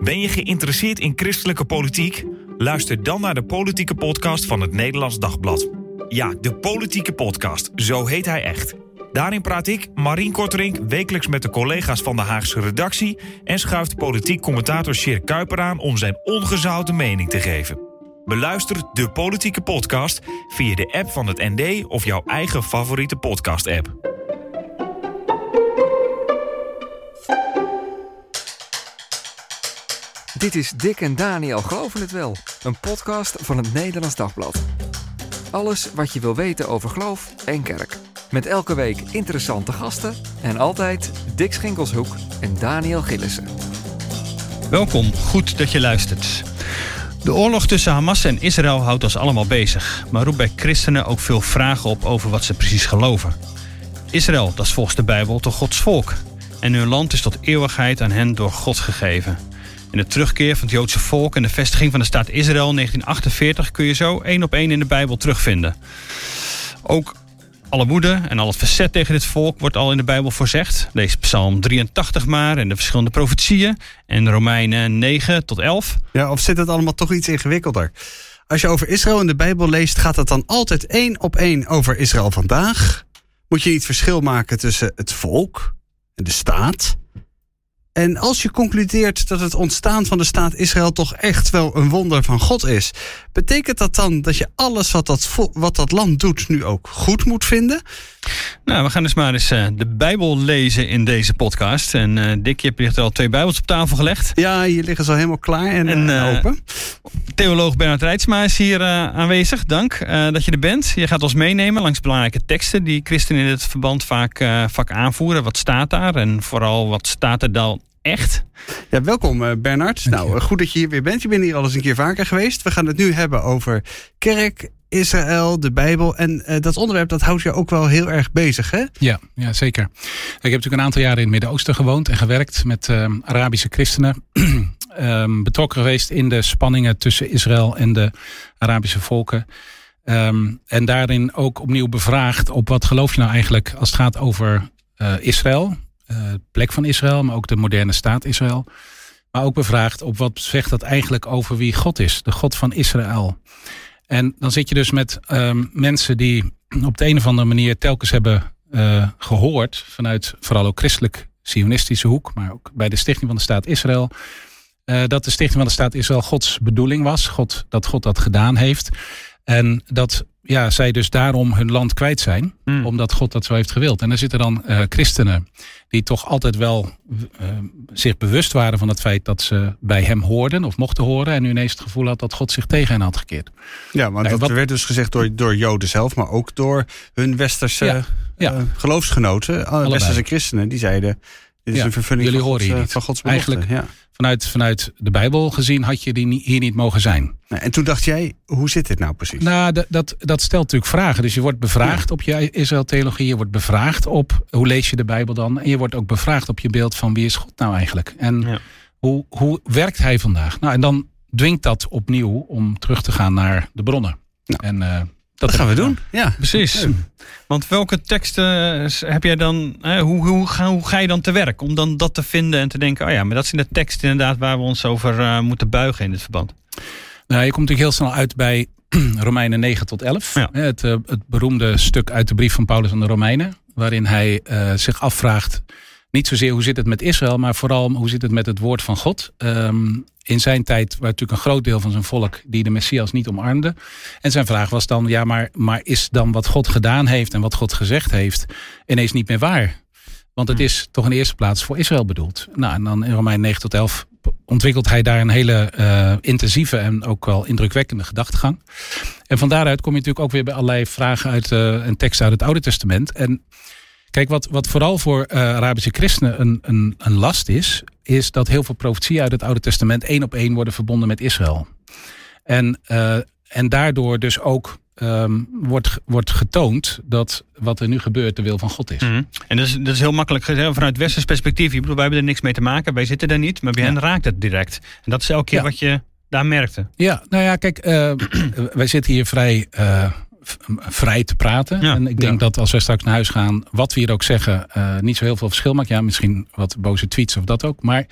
Ben je geïnteresseerd in christelijke politiek? Luister dan naar de politieke podcast van het Nederlands Dagblad. Ja, de politieke podcast, zo heet hij echt. Daarin praat ik, Marien Korterink, wekelijks met de collega's van de Haagse redactie... en schuift politiek commentator Sjeer Kuiper aan om zijn ongezouten mening te geven. Beluister de politieke podcast via de app van het ND of jouw eigen favoriete podcast-app. Dit is Dick en Daniel Geloven het Wel, een podcast van het Nederlands Dagblad. Alles wat je wil weten over geloof en kerk. Met elke week interessante gasten en altijd Dick Schinkelshoek en Daniel Gillissen. Welkom, goed dat je luistert. De oorlog tussen Hamas en Israël houdt ons allemaal bezig, maar roept bij christenen ook veel vragen op over wat ze precies geloven. Israël, dat is volgens de Bijbel toch Gods volk. En hun land is tot eeuwigheid aan hen door God gegeven. In de terugkeer van het Joodse volk en de vestiging van de staat Israël in 1948 kun je zo één op één in de Bijbel terugvinden. Ook alle woede en al het verzet tegen dit volk wordt al in de Bijbel voorzegd. Lees Psalm 83 maar en de verschillende profetieën. En Romeinen 9 tot 11. Ja, of zit het allemaal toch iets ingewikkelder? Als je over Israël in de Bijbel leest, gaat het dan altijd één op één over Israël vandaag? Moet je niet verschil maken tussen het volk en de staat? En als je concludeert dat het ontstaan van de staat Israël toch echt wel een wonder van God is, betekent dat dan dat je alles wat dat, wat dat land doet nu ook goed moet vinden? Nou, we gaan dus maar eens uh, de Bijbel lezen in deze podcast. En uh, Dick, je hebt er al twee Bijbels op tafel gelegd. Ja, hier liggen ze al helemaal klaar en, en uh, open. Theoloog Bernard Rijtsma is hier aanwezig. Dank dat je er bent. Je gaat ons meenemen langs belangrijke teksten die christenen in het verband vaak, vaak aanvoeren. Wat staat daar en vooral wat staat er dan echt. Ja, welkom uh, Bernard. nou, uh, goed dat je hier weer bent. Je bent hier al eens een keer vaker geweest. We gaan het nu hebben over kerk, Israël, de Bijbel. En uh, dat onderwerp dat houdt je ook wel heel erg bezig, hè? Ja, ja zeker. Ik heb natuurlijk een aantal jaren in het Midden-Oosten gewoond en gewerkt met Arabische christenen. um, betrokken geweest in de spanningen tussen Israël en de Arabische volken. Um, en daarin ook opnieuw bevraagd op wat geloof je nou eigenlijk als het gaat over Israël plek van Israël, maar ook de moderne staat Israël. Maar ook bevraagd op wat zegt dat eigenlijk over wie God is, de God van Israël. En dan zit je dus met um, mensen die op de een of andere manier telkens hebben uh, gehoord, vanuit vooral ook christelijk sionistische hoek, maar ook bij de stichting van de staat Israël, uh, dat de stichting van de staat Israël Gods bedoeling was, God, dat God dat gedaan heeft. En dat ja, zij dus daarom hun land kwijt zijn, mm. omdat God dat zo heeft gewild. En er zitten dan uh, christenen die toch altijd wel uh, zich bewust waren van het feit dat ze bij hem hoorden of mochten horen. En nu ineens het gevoel had dat God zich tegen hen had gekeerd. Ja, maar dat wat... werd dus gezegd door, door Joden zelf, maar ook door hun westerse ja, ja. Uh, geloofsgenoten, Allebei. westerse christenen, die zeiden. Dit is ja, een vervulling jullie van, horen Gods, hier niet. van Gods belofte. Eigenlijk, ja. Vanuit, vanuit de Bijbel gezien had je die hier niet mogen zijn. En toen dacht jij, hoe zit dit nou precies? Nou, dat, dat, dat stelt natuurlijk vragen. Dus je wordt bevraagd ja. op je Israël-theologie. Je wordt bevraagd op hoe lees je de Bijbel dan. En je wordt ook bevraagd op je beeld van wie is God nou eigenlijk. En ja. hoe, hoe werkt hij vandaag? Nou, en dan dwingt dat opnieuw om terug te gaan naar de bronnen. Nou. En uh, dat, dat gaan we doen. Ja, precies. Ja. Want welke teksten heb jij dan, hè, hoe, hoe, ga, hoe ga je dan te werk om dan dat te vinden en te denken, oh ja, maar dat zijn de teksten inderdaad waar we ons over uh, moeten buigen in dit verband? Nou, je komt natuurlijk heel snel uit bij Romeinen 9 tot 11. Ja. Het, het beroemde stuk uit de brief van Paulus aan de Romeinen, waarin hij uh, zich afvraagt, niet zozeer hoe zit het met Israël, maar vooral hoe zit het met het woord van God. Um, in zijn tijd was natuurlijk een groot deel van zijn volk die de Messias niet omarmde. En zijn vraag was dan, ja, maar, maar is dan wat God gedaan heeft en wat God gezegd heeft ineens niet meer waar? Want het is toch in de eerste plaats voor Israël bedoeld. Nou, en dan in Romein 9 tot 11 ontwikkelt hij daar een hele uh, intensieve en ook wel indrukwekkende gedachtegang. En van daaruit kom je natuurlijk ook weer bij allerlei vragen uit uh, en teksten uit het Oude Testament. En kijk, wat, wat vooral voor uh, Arabische christenen een, een, een last is, is dat heel veel profetieën uit het Oude Testament één op één worden verbonden met Israël. En, en daardoor dus ook um, wordt, wordt getoond dat wat er nu gebeurt de wil van God is. Mm -hmm. En dat is, dat is heel makkelijk gezegd vanuit westers perspectief. Ik bedoel, wij hebben er niks mee te maken, wij zitten daar niet, maar bij ja. hen raakt het direct. En dat is elke keer ja. wat je daar merkte. Ja, nou ja, kijk, uh, wij zitten hier vrij, uh, vrij te praten. Ja. En ik denk dat als wij straks naar huis gaan, wat we hier ook zeggen, uh, niet zo heel veel verschil maakt. Ja, misschien wat boze tweets of dat ook. Maar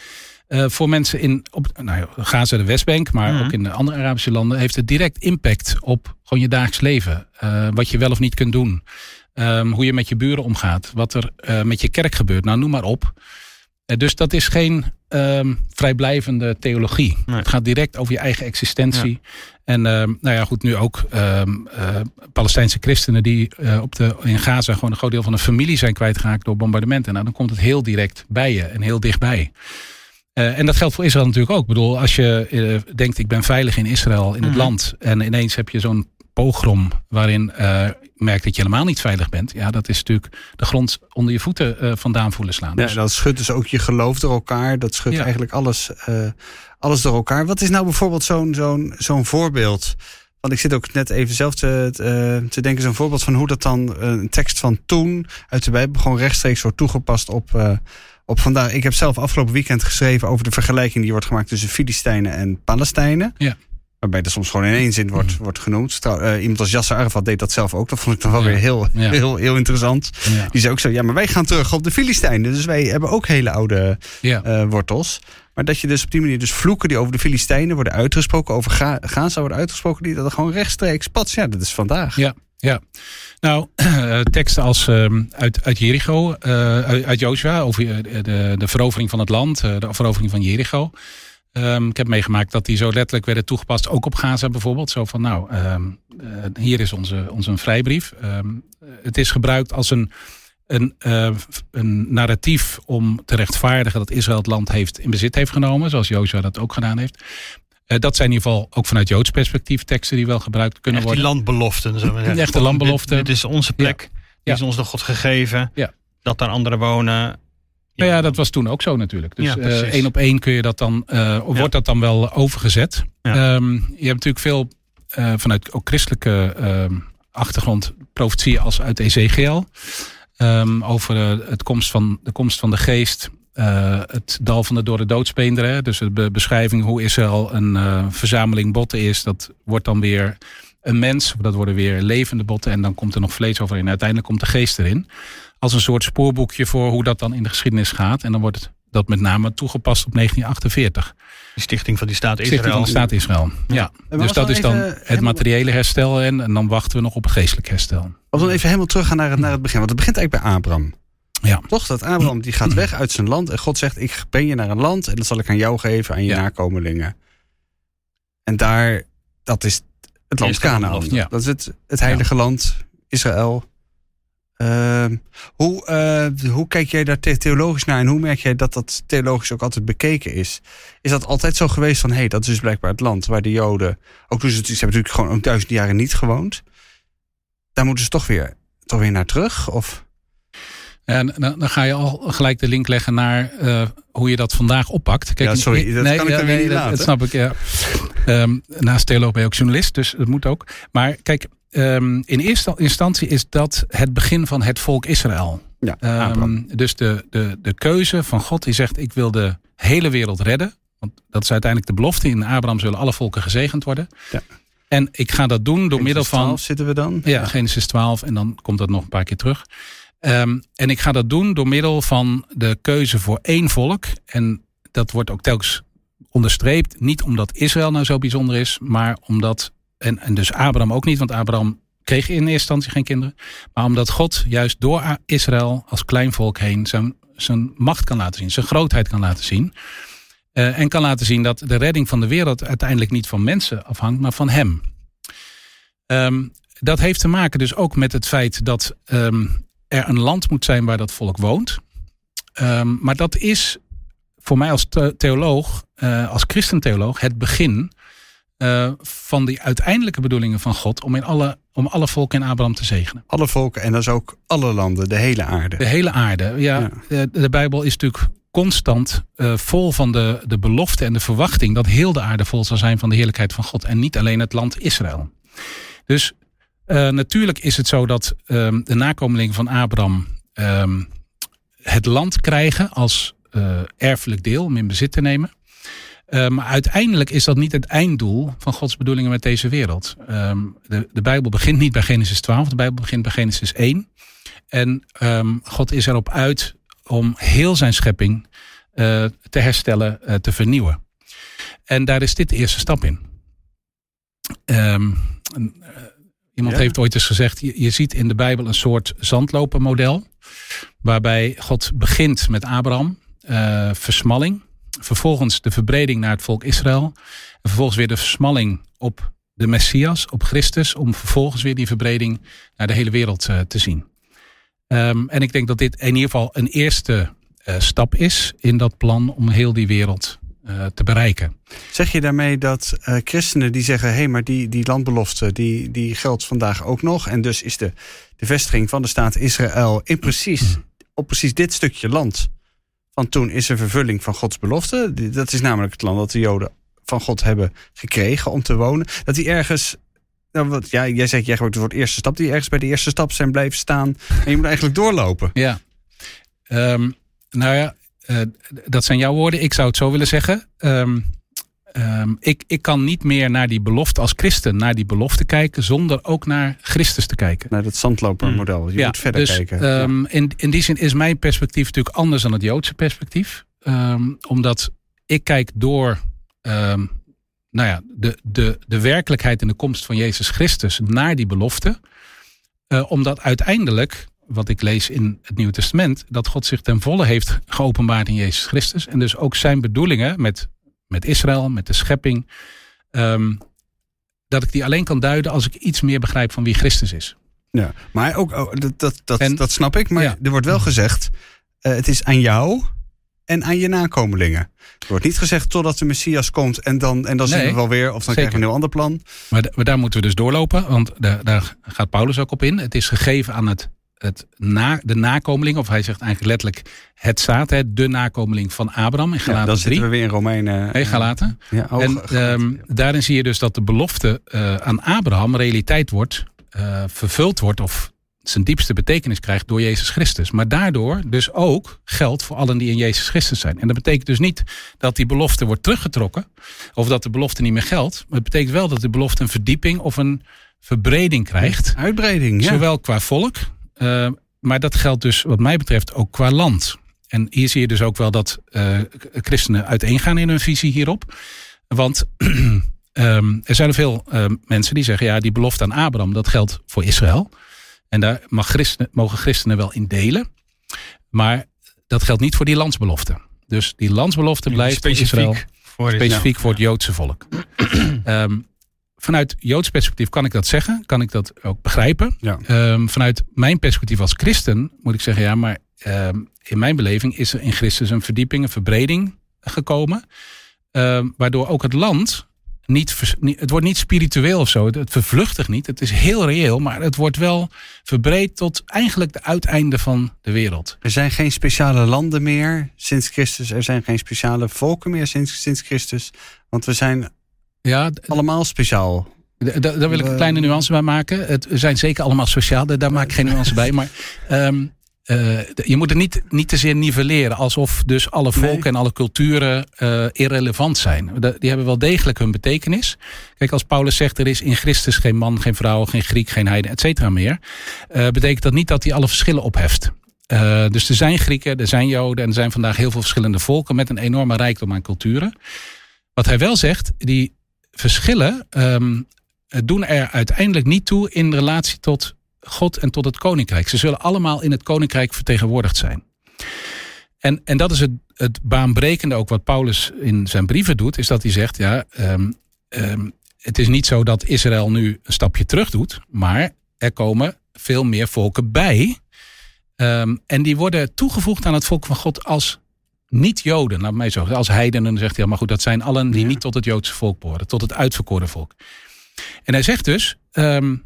Eh, voor mensen in op, nou Gaza, de Westbank, maar Mhm. ook in de andere Arabische landen, heeft het direct impact op gewoon je dagelijks leven. Eh, wat je wel of niet kunt doen. Ehm, hoe je met je buren omgaat. Wat er eh, met je kerk gebeurt. Nou, noem maar op. Eh, dus dat is geen ehm, vrijblijvende theologie. Nee. Het gaat direct over je eigen existentie. En ehm, nou ja, goed, nu ook ehm, eh, Palestijnse christenen die eh, op de, in Gaza gewoon een groot deel van hun familie zijn kwijtgeraakt door bombardementen. Nou, dan komt het heel direct bij je en heel dichtbij. En dat geldt voor Israël natuurlijk ook. Ik bedoel, als je denkt, ik ben veilig in Israël, in het Mhm. land. En ineens heb je zo'n pogrom waarin je merkt dat je helemaal niet veilig bent. Ja, dat is natuurlijk de grond onder je voeten eh, vandaan voelen slaan. Ja, Dus- dat schudt dus ook je geloof door elkaar. Dat schudt Ja. eigenlijk alles, eh, alles door elkaar. Wat is nou bijvoorbeeld zo'n zo'n zo'n voorbeeld? Want ik zit ook net even zelf te, te, te denken, zo'n voorbeeld van hoe dat dan een tekst van toen uit de Bijbel gewoon rechtstreeks wordt toegepast op, op vandaag. Ik heb zelf afgelopen weekend geschreven over de vergelijking die wordt gemaakt tussen Filistijnen en Palestijnen. Ja. Waarbij er soms gewoon in één zin wordt, wordt genoemd. Trouw, eh, iemand als Yasser Arafat deed dat zelf ook. Dat vond ik dan wel Ja. weer heel, Ja. heel, heel interessant. ja. Die zei ook zo, ja, maar wij gaan terug op de Filistijnen. Dus wij hebben ook hele oude eh, wortels. Maar dat je dus op die manier dus vloeken die over de Filistijnen worden uitgesproken, over Ga Gaza worden uitgesproken, die dat er gewoon rechtstreeks pats. Ja, dat is vandaag. Ja. Ja, nou, eh, teksten als ehm, uit, uit Jericho, uit, uit Joshua, over de, de verovering van het land, de verovering van Jericho. Ehm, ik heb meegemaakt dat die zo letterlijk werden toegepast, ook op Gaza bijvoorbeeld. Zo van, nou, ehm, eh, hier is onze, onze vrijbrief. Ehm, het is gebruikt als een, een, eh, een narratief om te rechtvaardigen dat Israël het land heeft in bezit heeft genomen, zoals Joshua dat ook gedaan heeft. Eh, dat zijn in ieder geval ook vanuit Joods perspectief teksten die wel gebruikt kunnen Echt die worden. landbeloften. Zo. Echte landbelofte. Dit, dit is onze plek. Die Ja. is ons door God gegeven. Ja. Dat daar anderen wonen. Nou ja, dat was toen ook zo natuurlijk. Dus Ja, eh, één op één kun je dat dan, eh, wordt dat dan wel overgezet. Ja. Ehm, je hebt natuurlijk veel eh, vanuit ook christelijke ehm, achtergrond profetieën als uit Ezekiel. Ehm, over het komst van, de komst van de geest. het dal van de door de doodsbeenderen. Dus de be- beschrijving hoe Israël een verzameling botten is. Dat wordt dan weer een mens. Dat worden weer levende botten. En dan komt er nog vlees overheen. Uiteindelijk komt de geest erin. Als een soort spoorboekje voor hoe dat dan in de geschiedenis gaat. En dan wordt het dat met name toegepast op 1948. De stichting van die staat Stichting Israël. van de staat Israël. Ja. Dus dat is dan het materiële herstel. En, en dan wachten we nog op het geestelijk herstel. Als we dan even helemaal teruggaan naar het, naar het begin. Want het begint eigenlijk bij Abraham. Ja. Toch? Dat Abraham die gaat weg uit zijn land. En God zegt, ik breng je naar een land. En dat zal ik aan jou geven, aan je Ja. nakomelingen. En daar, dat is het land Canaan. Ja. Dat is het, het heilige land, Israël. Ehm, hoe, eh, hoe kijk jij daar the- theologisch naar? En hoe merk jij dat dat theologisch ook altijd bekeken is? Is dat altijd zo geweest van, hé, hey, dat is dus blijkbaar het land waar de Joden... Ook toen ze, ze hebben natuurlijk gewoon ook duizend jaren niet gewoond. Daar moeten ze toch weer, toch weer naar terug? Of... En dan, dan ga je al gelijk de link leggen naar eh, hoe je dat vandaag oppakt. Kijk, Ja, sorry, dat kan ik dan weer niet dat, laten. dat snap ik, ja. Ehm, naast theoloog ben je ook journalist, dus dat moet ook. Maar kijk, ehm, in eerste instantie is dat het begin van het volk Israël. Ja, Ehm, dus de, de, de keuze van God die zegt ik wil de hele wereld redden. Want dat is uiteindelijk de belofte. In Abraham zullen alle volken gezegend worden. Ja. En ik ga dat doen door middel van... 12 zitten we dan? Ja, Genesis 12 en dan komt dat nog een paar keer terug. Ehm, en ik ga dat doen door middel van de keuze voor één volk. En dat wordt ook telkens onderstreept. Niet omdat Israël nou zo bijzonder is, maar omdat. En, en dus Abraham ook niet, want Abraham kreeg in eerste instantie geen kinderen. Maar omdat God juist door Israël als klein volk heen zijn, zijn macht kan laten zien, zijn grootheid kan laten zien. Eh, en kan laten zien dat de redding van de wereld uiteindelijk niet van mensen afhangt, maar van hem. Ehm, dat heeft te maken dus ook met het feit dat ehm, er een land moet zijn waar dat volk woont. Ehm, maar dat is voor mij als the- theoloog, eh, als christentheoloog, het begin eh, van die uiteindelijke bedoelingen van God om, in alle, om alle volken in Abraham te zegenen. Alle volken en dat is ook alle landen, de hele aarde. De hele aarde. Ja, Ja. De, de Bijbel is natuurlijk constant eh, vol van de, de belofte en de verwachting dat heel de aarde vol zal zijn van de heerlijkheid van God. En niet alleen het land Israël. Dus eh, natuurlijk is het zo dat ehm, de nakomelingen van Abraham ehm, het land krijgen als eh, erfelijk deel om in bezit te nemen. Eh, maar uiteindelijk is dat niet het einddoel van Gods bedoelingen met deze wereld. Ehm, de, de Bijbel begint niet bij Genesis 12, de Bijbel begint bij Genesis 1. En ehm, God is erop uit om heel zijn schepping eh, te herstellen, eh, te vernieuwen. En daar is dit de eerste stap in. Ehm, eh, iemand Ja. heeft ooit eens gezegd: je, je ziet in de Bijbel een soort zandlopermodel. Waarbij God begint met Abraham, versmalling. Vervolgens de verbreding naar het volk Israël. En vervolgens weer de versmalling op de Messias, op Christus. Om vervolgens weer die verbreding naar de hele wereld eh, te zien. Ehm, en ik denk dat dit in ieder geval een eerste eh, stap is in dat plan om heel die wereld eh, te bereiken. Zeg je daarmee dat christenen die zeggen: hé, hey, maar die, die landbelofte die, die geldt vandaag ook nog. En dus is de, de vestiging van de staat Israël in precies, op precies dit stukje land. Van toen is er vervulling van Gods belofte. Dat is namelijk het land dat de Joden van God hebben gekregen om te wonen. Dat die ergens. Nou, wat, ja, jij zegt, jij het woord eerste stap. Die ergens bij de eerste stap zijn blijven staan. En je moet eigenlijk doorlopen. Ja. Ehm, nou ja, eh, dat zijn jouw woorden. Ik zou het zo willen zeggen. Ehm, ehm, ik, ik kan niet meer naar die belofte als christen, naar die belofte kijken, zonder ook naar Christus te kijken. Naar dat zandlopermodel. Je moet verder dus, kijken. Ja. ehm, in, in die zin is mijn perspectief natuurlijk anders dan het Joodse perspectief. Ehm, omdat ik kijk door nou ja, de, de, de werkelijkheid en de komst van Jezus Christus naar die belofte. Eh, omdat uiteindelijk, wat ik lees in het Nieuwe Testament, dat God zich ten volle heeft geopenbaard in Jezus Christus. En dus ook zijn bedoelingen met, met Israël, met de schepping. ehm, dat ik die alleen kan duiden als ik iets meer begrijp van wie Christus is. Ja, maar ook, oh, dat, dat, dat, En- dat snap ik. Maar Ja. er wordt wel gezegd, eh, het is aan jou en aan je nakomelingen. Er wordt niet gezegd totdat de Messias komt en dan, en dan zien Nee, we wel weer. Of dan krijgen we een heel ander plan. Maar, maar daar moeten we dus doorlopen, want daar, daar gaat Paulus ook op in. Het is gegeven aan het, het na, de nakomeling, of hij zegt eigenlijk letterlijk het zaad, hè, de nakomeling van Abraham in Ja, Galaten dan 3. zitten we weer in Romeinen. Nee, Galaten. Ja, oh, en Galaten, ehm, ja. daarin zie je dus dat de belofte eh, aan Abraham realiteit wordt, eh, vervuld wordt of zijn diepste betekenis krijgt door Jezus Christus. Maar daardoor dus ook geldt voor allen die in Jezus Christus zijn. En dat betekent dus niet dat die belofte wordt teruggetrokken of dat de belofte niet meer geldt. Maar het betekent wel dat de belofte een verdieping of een verbreding krijgt. Uitbreiding, ja. Zowel qua volk, eh, maar dat geldt dus wat mij betreft ook qua land. En hier zie je dus ook wel dat eh, christenen uiteengaan in hun visie hierop. Want ehm, er zijn veel eh, mensen die zeggen, ja, die belofte aan Abraham, dat geldt voor Israël. En daar mag christenen, mogen christenen wel in delen. Maar dat geldt niet voor die landsbelofte. Dus die landsbelofte blijft voor Israël Specifiek voor Israël. specifiek voor het Joodse volk. Ehm, vanuit Joods perspectief kan ik dat zeggen, kan ik dat ook begrijpen. Ja. Ehm, vanuit mijn perspectief als christen moet ik zeggen, ja, maar ehm, in mijn beleving is er in Christus een verdieping, een verbreding gekomen. Ehm, waardoor ook het land niet, het wordt niet spiritueel of zo, het, het vervluchtigt niet. Het is heel reëel, maar het wordt wel verbreed tot eigenlijk de uiteinde van de wereld. Er zijn geen speciale landen meer sinds Christus. Er zijn geen speciale volken meer sinds, sinds Christus. Want we zijn Ja, allemaal speciaal. Da- da- Daar wil ik een We- kleine nuance bij maken. Het zijn zeker allemaal sociaal, daar maak ik geen nuance bij. Maar ehm, eh, je moet het niet, niet te zeer nivelleren. Alsof dus alle Nee. volken en alle culturen eh, irrelevant zijn. Die hebben wel degelijk hun betekenis. Kijk, als Paulus zegt er is in Christus geen man, geen vrouw, geen Griek, geen heiden, et cetera meer. eh, betekent dat niet dat hij alle verschillen opheft. Eh, dus er zijn Grieken, er zijn Joden en er zijn vandaag heel veel verschillende volken met een enorme rijkdom aan culturen. Wat hij wel zegt, die verschillen ehm, doen er uiteindelijk niet toe in relatie tot God en tot het koninkrijk. Ze zullen allemaal in het koninkrijk vertegenwoordigd zijn. En, en dat is het, het baanbrekende ook wat Paulus in zijn brieven doet, is dat hij zegt, ja, ehm, ehm, het is niet zo dat Israël nu een stapje terug doet, maar er komen veel meer volken bij. En die worden toegevoegd aan het volk van God als niet-Joden, laat mij zo. Als heidenen zegt hij, maar goed, dat zijn allen die Ja. niet tot het Joodse volk behoren, tot het uitverkoren volk. En hij zegt dus ehm,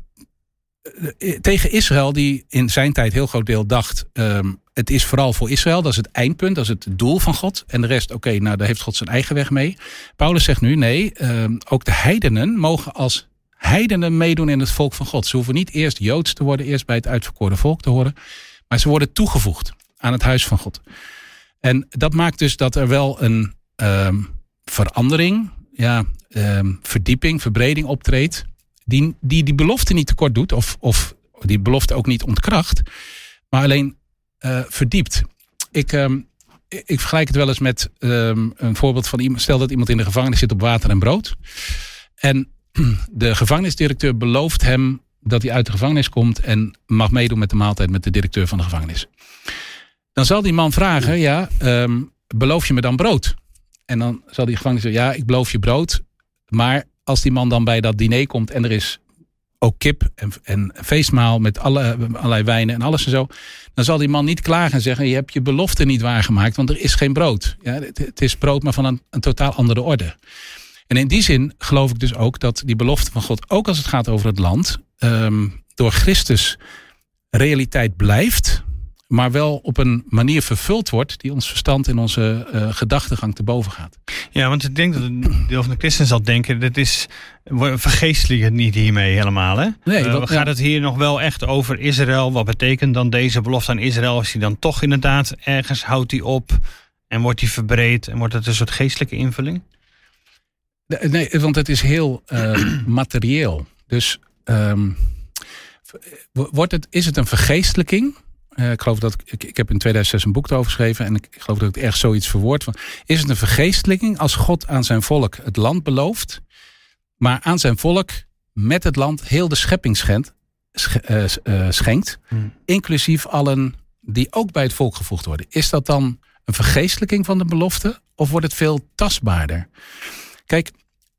eh, tegen Israël, die in zijn tijd heel groot deel dacht: ehm, het is vooral voor Israël, dat is het eindpunt, dat is het doel van God. En de rest, oké, nou daar heeft God zijn eigen weg mee. Paulus zegt nu: nee, ehm, ook de heidenen mogen als heidenen meedoen in het volk van God. Ze hoeven niet eerst Joods te worden, eerst bij het uitverkoren volk te horen, maar ze worden toegevoegd aan het huis van God. En dat maakt dus dat er wel een ehm, verandering, ja, ehm, verdieping, verbreding optreedt. Die, die die belofte niet tekort doet, of, of die belofte ook niet ontkracht, maar alleen eh, verdiept. Ik, ehm, ik vergelijk het wel eens met een voorbeeld van iemand. Stel dat iemand in de gevangenis zit op water en brood. En de gevangenisdirecteur belooft hem dat hij uit de gevangenis komt en mag meedoen met de maaltijd met de directeur van de gevangenis. Dan zal die man vragen: Ja, ehm, beloof je me dan brood? En dan zal die gevangenis zeggen: Ja, ik beloof je brood. Maar als die man dan bij dat diner komt en er is ook kip en, en feestmaal met alle, allerlei wijnen en alles en zo. Dan zal die man niet klagen en zeggen: Je hebt je belofte niet waargemaakt, want er is geen brood. Ja, het, is brood, maar van een, een totaal andere orde. En in die zin geloof ik dus ook dat die belofte van God, ook als het gaat over het land, ehm, door Christus realiteit blijft, maar wel op een manier vervuld wordt die ons verstand en onze uh, gedachtegang te boven gaat. Ja, want ik denk dat een deel van de christen zal denken, dat is, vergeestelijk het niet hiermee helemaal. Hè? Nee, uh, wat, gaat het hier nog wel echt over Israël? Wat betekent dan deze belofte aan Israël? Is die dan toch inderdaad ergens, houdt die op en wordt die verbreed en wordt het een soort geestelijke invulling? Nee, want het is heel uh, materieel. Dus um, wordt het, is het een vergeestelijking? Uh, ik geloof dat ik, ik heb in 2006 een boek erover geschreven en ik, ik geloof dat ik erg zoiets verwoord van. Is het een vergeestelijking als God aan zijn volk het land belooft, maar aan zijn volk met het land heel de schepping schenkt, uh, uh, schenkt hmm. inclusief allen die ook bij het volk gevoegd worden? Is dat dan een vergeestelijking van de belofte of wordt het veel tastbaarder? Kijk,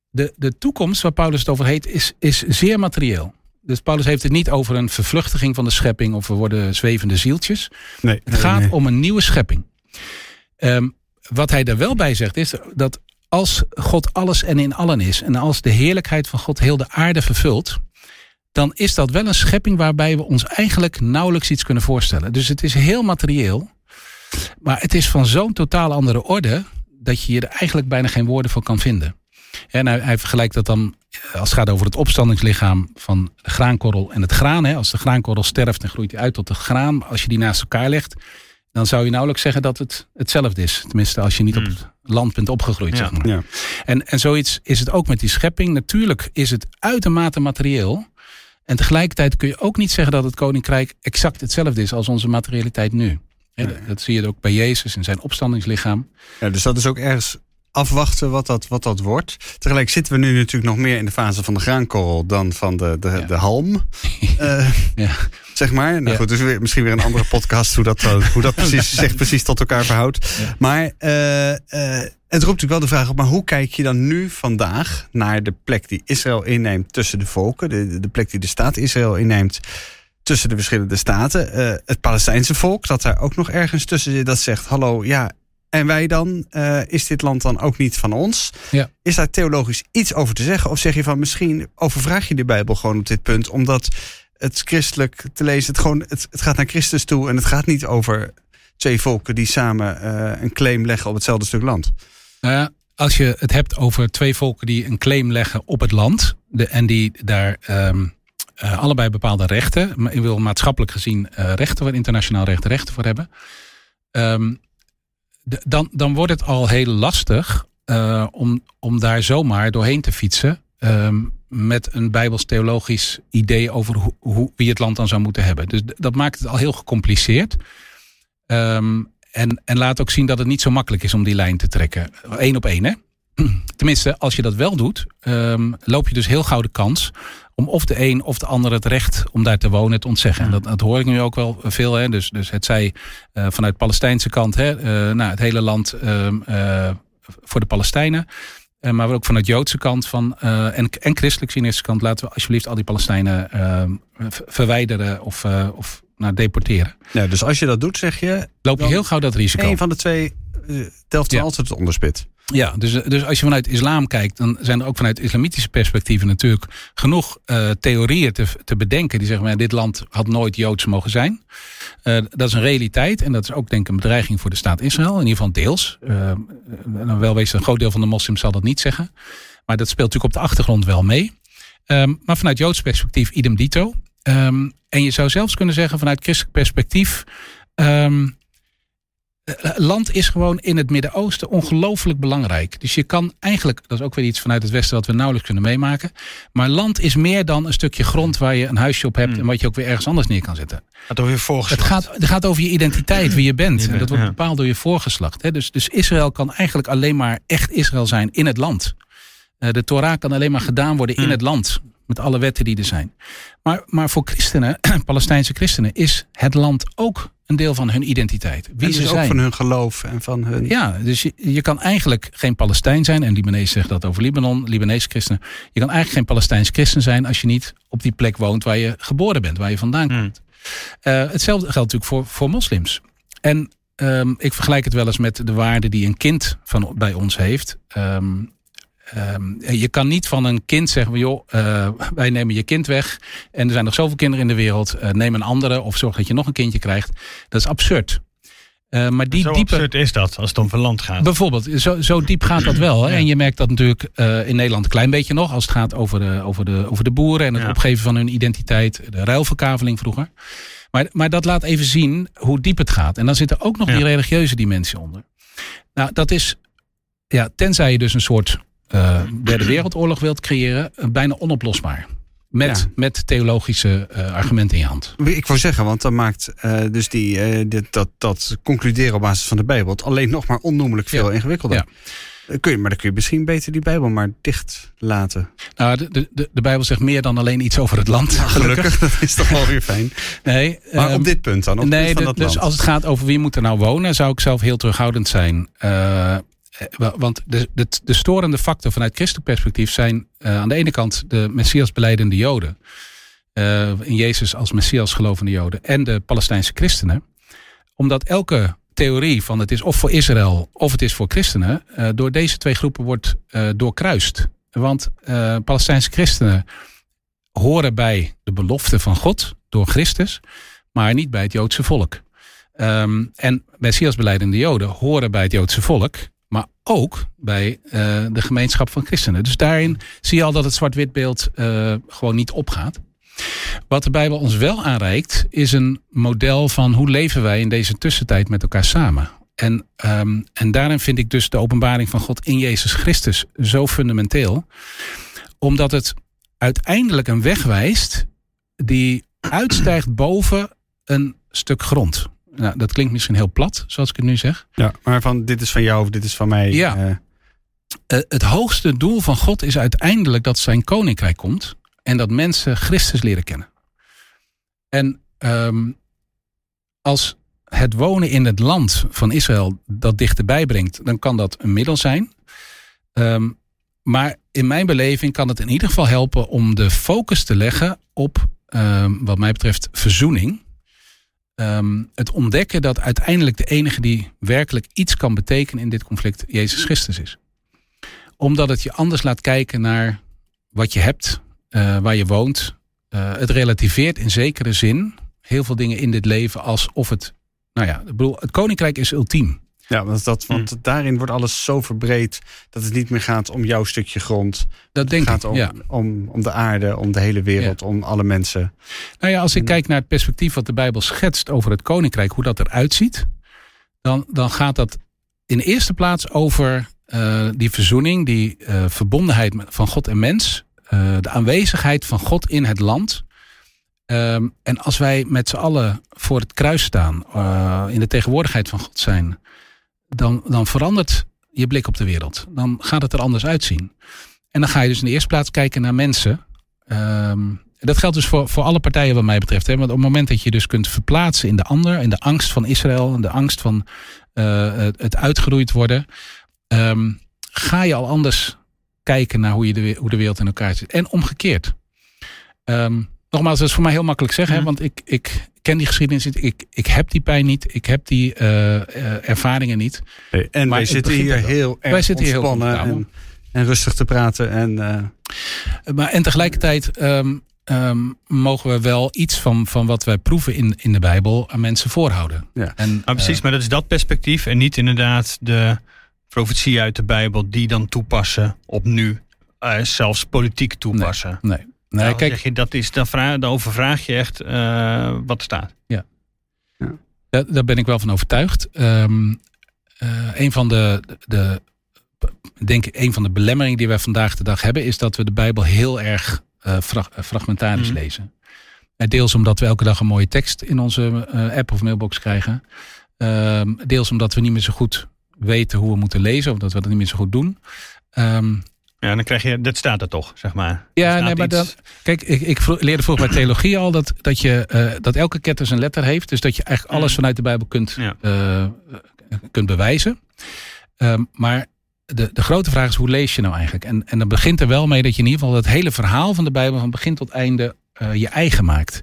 de, de toekomst waar Paulus het over heet is, is zeer materieel. Dus Paulus heeft het niet over een vervluchtiging van de schepping of we worden zwevende zieltjes. Nee, het gaat nee. om een nieuwe schepping. Um, wat hij daar wel bij zegt is dat als God alles en in allen is en als de heerlijkheid van God heel de aarde vervult, dan is dat wel een schepping waarbij we ons eigenlijk nauwelijks iets kunnen voorstellen. Dus het is heel materieel, maar het is van zo'n totaal andere orde dat je je er eigenlijk bijna geen woorden voor kan vinden. En hij, hij, vergelijkt dat dan, als het gaat over het opstandingslichaam van de graankorrel en het graan. Hè. Als de graankorrel sterft, dan groeit hij uit tot het graan. Als je die naast elkaar legt, dan zou je nauwelijks zeggen dat het hetzelfde is. Tenminste, als je niet mm. op het land bent opgegroeid, ja. zeg maar. Ja. En, en zoiets is het ook met die schepping. Natuurlijk is het uitermate materieel. En tegelijkertijd kun je ook niet zeggen dat het koninkrijk exact hetzelfde is als onze materialiteit nu. Ja, dat, dat zie je ook bij Jezus in zijn opstandingslichaam. Ja, dus dat is ook ergens afwachten wat dat, wat dat wordt. Tegelijk zitten we nu natuurlijk nog meer in de fase van de graankorrel dan van de, de, ja. de halm. Uh, ja. Zeg maar. Nou Ja. goed, dus weer, misschien weer een andere podcast hoe dat, uh, hoe dat precies, zich precies tot elkaar verhoudt. Maar uh, het roept natuurlijk wel de vraag op, maar hoe kijk je dan nu vandaag naar de plek die Israël inneemt tussen de volken, de, de plek die de staat Israël inneemt tussen de verschillende staten. Uh, het Palestijnse volk, dat daar ook nog ergens tussen zit, dat zegt: hallo, ja. En wij dan? Uh, is dit land dan ook niet van ons? Ja. Is daar theologisch iets over te zeggen? Of zeg je van misschien overvraag je de Bijbel gewoon op dit punt, omdat het christelijk te lezen, het, gewoon, het, het gaat naar Christus toe en het gaat niet over twee volken die samen uh, een claim leggen op hetzelfde stuk land? Nou ja, als je het hebt over twee volken die een claim leggen op het land de, en die daar. Um, uh, allebei bepaalde rechten. Ik wil maatschappelijk gezien rechten, internationaal recht rechten voor hebben. Um, dan, dan wordt het al heel lastig uh, om, om daar zomaar doorheen te fietsen. Um, met een bijbels-theologisch idee over hoe, wie het land dan zou moeten hebben. Dus dat maakt het al heel gecompliceerd. Um, en, en laat ook zien dat het niet zo makkelijk is om die lijn te trekken. Eén op één, hè? Tenminste, als je dat wel doet, um, loop je dus heel gauw de kans om of de een of de ander het recht om daar te wonen te ontzeggen. En dat, dat hoor ik nu ook wel veel. Hè? Dus, dus het zij uh, vanuit de Palestijnse kant, hè? Uh, nou, het hele land uh, voor de Palestijnen. Maar ook vanuit Joodse kant van, en, en christelijk Zionistische kant laten we alsjeblieft al die Palestijnen uh, verwijderen of, of nou, deporteren. Ja, dus als je dat doet, zeg je. Loop je heel gauw dat risico. Een van de twee delft ja. altijd het onderspit. Ja, dus, dus als je vanuit islam kijkt, dan zijn er ook vanuit islamitische perspectieven natuurlijk genoeg uh, theorieën te, te bedenken. Die zeggen, maar, dit land had nooit Joods mogen zijn. Uh, dat is een realiteit en dat is ook denk ik een bedreiging voor de staat Israël. In ieder geval deels. Uh, wel wees een groot deel van de moslims zal dat niet zeggen. Maar dat speelt natuurlijk op de achtergrond wel mee. Um, maar vanuit Joods perspectief idem dito. Um, en je zou zelfs kunnen zeggen vanuit christelijk perspectief... Um, eh, land is gewoon in het Midden-Oosten ongelooflijk belangrijk. Dus je kan eigenlijk, dat is ook weer iets vanuit het Westen wat we nauwelijks kunnen meemaken. Maar land is meer dan een stukje grond waar je een huisje op hebt. Hmm. En wat je ook weer ergens anders neer kan zetten. Gaat over je Het voorgeslacht. gaat, het gaat over je identiteit, wie je bent. En dat wordt bepaald door je voorgeslacht. Hè. Dus, dus Israël kan eigenlijk alleen maar echt Israël zijn in het land. Eh, de Torah kan alleen maar gedaan worden in Hmm. het land. Met alle wetten die er zijn. Maar, maar voor christenen, Palestijnse christenen, is het land ook een deel van hun identiteit. Wie en ze dus ook van hun geloof en van hun... Ja, dus je, je kan eigenlijk geen Palestijn zijn. En Libanees zegt dat over Libanon, Libanese christenen. Je kan eigenlijk geen Palestijns christen zijn als je niet op die plek woont waar je geboren bent, waar je vandaan komt. Hmm. Eh, hetzelfde geldt natuurlijk voor, voor moslims. En ehm, ik vergelijk het wel eens met de waarde die een kind van, bij ons heeft. Ehm, ehm, je kan niet van een kind zeggen, joh, eh, wij nemen je kind weg. En er zijn nog zoveel kinderen in de wereld. eh, neem een andere of zorg dat je nog een kindje krijgt. Dat is absurd. Eh, maar die Zo diepe, absurd is dat als het om verland gaat. Bijvoorbeeld, zo, zo diep gaat dat wel. Hè? Ja. En je merkt dat natuurlijk in Nederland een klein beetje nog. Als het gaat over de, over de, over de boeren en het Ja. opgeven van hun identiteit. De ruilverkaveling vroeger. Maar, maar dat laat even zien hoe diep het gaat. En dan zit er ook nog Ja. die religieuze dimensie onder. Nou, dat is, ja, tenzij je dus een soort eh, derde wereldoorlog wilt creëren, eh, bijna onoplosbaar. Met, Ja. met theologische eh, argumenten in je hand. Ik wou zeggen, want dan maakt dus die, dit, dat, dat concluderen op basis van de Bijbel het alleen nog maar onnoemelijk veel Ja. ingewikkelder. Ja. Kun je, maar dan kun je misschien beter die Bijbel maar dicht laten. Nou, de, de- de, Bijbel zegt meer dan alleen iets over het land. Gelukkig, dat is toch wel weer fijn. Nee, Maar ehm, op dit punt dan, op het nee, punt van dat dus land. als het gaat over wie moet er nou wonen, zou ik zelf heel terughoudend zijn. Want de, de, de storende factor vanuit christelijk perspectief zijn eh, aan de ene kant de Messias beleidende Joden. eh, in Jezus als Messias gelovende Joden. En de Palestijnse christenen. Omdat elke theorie van het is of voor Israël of het is voor christenen. eh, door deze twee groepen wordt eh, doorkruist. Want eh, Palestijnse christenen horen bij de belofte van God door Christus. Maar niet bij het Joodse volk. Ehm, en Messias beleidende Joden horen bij het Joodse volk, maar ook bij eh, de gemeenschap van christenen. Dus daarin zie je al dat het zwart-wit beeld eh, gewoon niet opgaat. Wat de Bijbel ons wel aanreikt, is een model van hoe leven wij in deze tussentijd met elkaar samen. En, ehm, en daarin vind ik dus de openbaring van God in Jezus Christus zo fundamenteel, omdat het uiteindelijk een weg wijst die uitstijgt boven een stuk grond. Nou, dat klinkt misschien heel plat, zoals ik het nu zeg. Ja, maar van dit is van jou of dit is van mij. Ja. eh, Eh, het hoogste doel van God is uiteindelijk dat zijn koninkrijk komt en dat mensen Christus leren kennen. En ehm, als het wonen in het land van Israël dat dichterbij brengt, dan kan dat een middel zijn. Ehm, maar in mijn beleving kan het in ieder geval helpen om de focus te leggen op, ehm, wat mij betreft, verzoening. Ehm, het ontdekken dat uiteindelijk de enige die werkelijk iets kan betekenen in dit conflict Jezus Christus is. Omdat het je anders laat kijken naar wat je hebt, eh, waar je woont. Eh, het relativeert in zekere zin heel veel dingen in dit leven alsof het. Nou ja, ik bedoel, het koninkrijk is ultiem. Ja, want, dat, want Hmm. daarin wordt alles zo verbreed dat het niet meer gaat om jouw stukje grond. Dat denk het gaat ik. om, Ja. om, om de aarde, om de hele wereld, om alle mensen. Nou ja, als ik kijk naar het perspectief wat de Bijbel schetst over het koninkrijk, hoe dat eruit ziet, dan, dan gaat dat in de eerste plaats over eh, die verzoening, die eh, verbondenheid van God en mens, eh, de aanwezigheid van God in het land. Ehm, en als wij met z'n allen voor het kruis staan, in de tegenwoordigheid van God zijn, dan, dan verandert je blik op de wereld. Dan gaat het er anders uitzien. En dan ga je dus in de eerste plaats kijken naar mensen. Ehm, dat geldt dus voor, voor alle partijen wat mij betreft. Hè? Want op het moment dat je dus kunt verplaatsen in de ander, in de angst van Israël, in de angst van eh, het, uitgeroeid worden, ehm, ga je al anders kijken naar hoe, je de, hoe de wereld in elkaar zit. En omgekeerd. Ehm, nogmaals, dat is voor mij heel makkelijk zeggen, hè? Mhm. want ik, ik ken die geschiedenis niet. Ik, ik heb die pijn niet. Ik heb die eh, eh, ervaringen niet. En Maar wij zitten hier er heel erg Wij zitten hier heel ontspannen en, rustig te praten. En, eh, Maar en tegelijkertijd ehm, ehm, mogen we wel iets van, van wat wij proeven in, in de Bijbel aan mensen voorhouden. Ja. En, Nou, precies, maar dat is dat perspectief en niet inderdaad de profetie uit de Bijbel die dan toepassen op nu, eh, zelfs politiek toepassen. nee, nee Nou, kijk, zeg je, dat is, dan, vraag, dan overvraag je echt eh, wat er staat. Daar, daar ben ik wel van overtuigd. Um, een van de, de, denk ik, een van de belemmeringen die wij vandaag de dag hebben, is dat we de Bijbel heel erg uh, fragmentarisch mm. lezen. Deels omdat we elke dag een mooie tekst in onze app of mailbox krijgen. Ehm, deels omdat we niet meer zo goed weten hoe we moeten lezen, of dat we dat niet meer zo goed doen. Um, ja, dan krijg je, dat staat er toch, zeg maar. Ja, nee, maar dan, kijk, ik, ik leerde vroeger bij theologie al dat, dat, je, uh, dat elke ketter zijn letter heeft. Dus dat je eigenlijk alles vanuit de Bijbel kunt, ja. uh, kunt bewijzen. Um, maar de, de grote vraag is, hoe lees je nou eigenlijk? En, en dan begint er wel mee dat je in ieder geval het hele verhaal van de Bijbel van begin tot einde uh, je eigen maakt.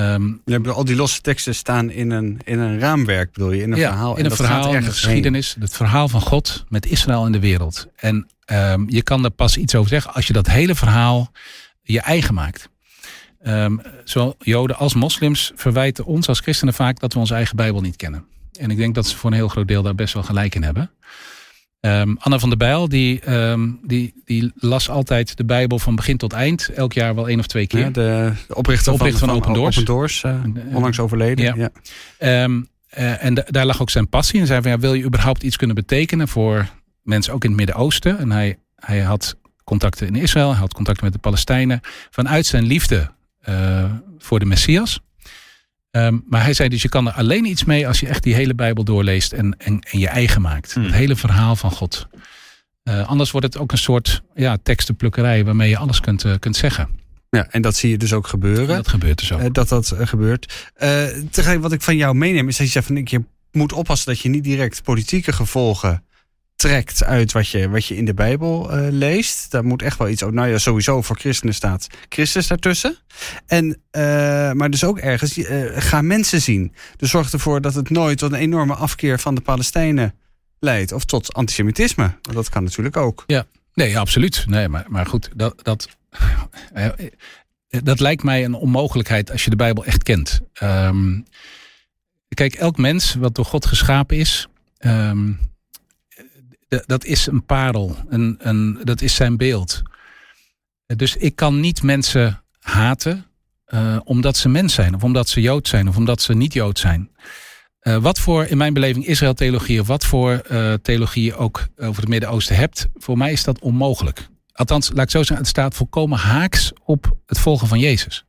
Um, al die losse teksten staan in een, in een raamwerk, bedoel je? In een ja, verhaal. In een verhaal, in de geschiedenis. Het verhaal van God met Israël in de wereld. En um, je kan er pas iets over zeggen als je dat hele verhaal je eigen maakt. Um, zowel Joden als moslims verwijten ons als christenen vaak dat we onze eigen Bijbel niet kennen. En ik denk dat ze voor een heel groot deel daar best wel gelijk in hebben. Um, Anna van der Bijl, die, um, die, die las altijd de Bijbel van begin tot eind. Elk jaar wel één of twee keer. Ja, de, de oprichter, de oprichter van, van, Open Doors. Open Doors uh, onlangs overleden. Ja. ja. Um, uh, en daar lag ook zijn passie. En zei van, ja, wil je überhaupt iets kunnen betekenen voor mensen ook in het Midden-Oosten? En hij, hij had contacten in Israël. Hij had contacten met de Palestijnen. Vanuit zijn liefde uh, voor de Messias. Um, maar hij zei dus je kan er alleen iets mee als je echt die hele Bijbel doorleest en, en, en je eigen maakt. Hmm. Het hele verhaal van God. Uh, anders wordt het ook een soort ja, tekstenplukkerij waarmee je alles kunt, uh, kunt zeggen. Ja, en dat zie je dus ook gebeuren. dat gebeurt dus ook. Uh, dat dat gebeurt. tegelijk wat ik van jou meeneem is dat je zegt van je moet oppassen dat je niet direct politieke gevolgen trekt uit wat je, wat je in de Bijbel uh, leest. Daar moet echt wel iets. Nou ja, sowieso voor christenen staat Christus daartussen. En, uh, maar dus ook ergens, uh, ga mensen zien. Dus zorg ervoor dat het nooit tot een enorme afkeer van de Palestijnen leidt. Of tot antisemitisme. Want dat kan natuurlijk ook. Ja, nee, absoluut. Nee, maar, maar goed, dat, dat, dat lijkt mij een onmogelijkheid als je de Bijbel echt kent. Um, kijk, elk mens wat door God geschapen is. Um, dat is een parel. Een, een, dat is zijn beeld. Dus ik kan niet mensen haten uh, omdat ze mens zijn, of omdat ze Jood zijn, of omdat ze niet Jood zijn. Uh, wat voor, in mijn beleving, Israël-theologie, of wat voor uh, theologie je ook over het Midden-Oosten hebt, voor mij is dat onmogelijk. Althans, laat ik zo zeggen, het staat volkomen haaks op het volgen van Jezus.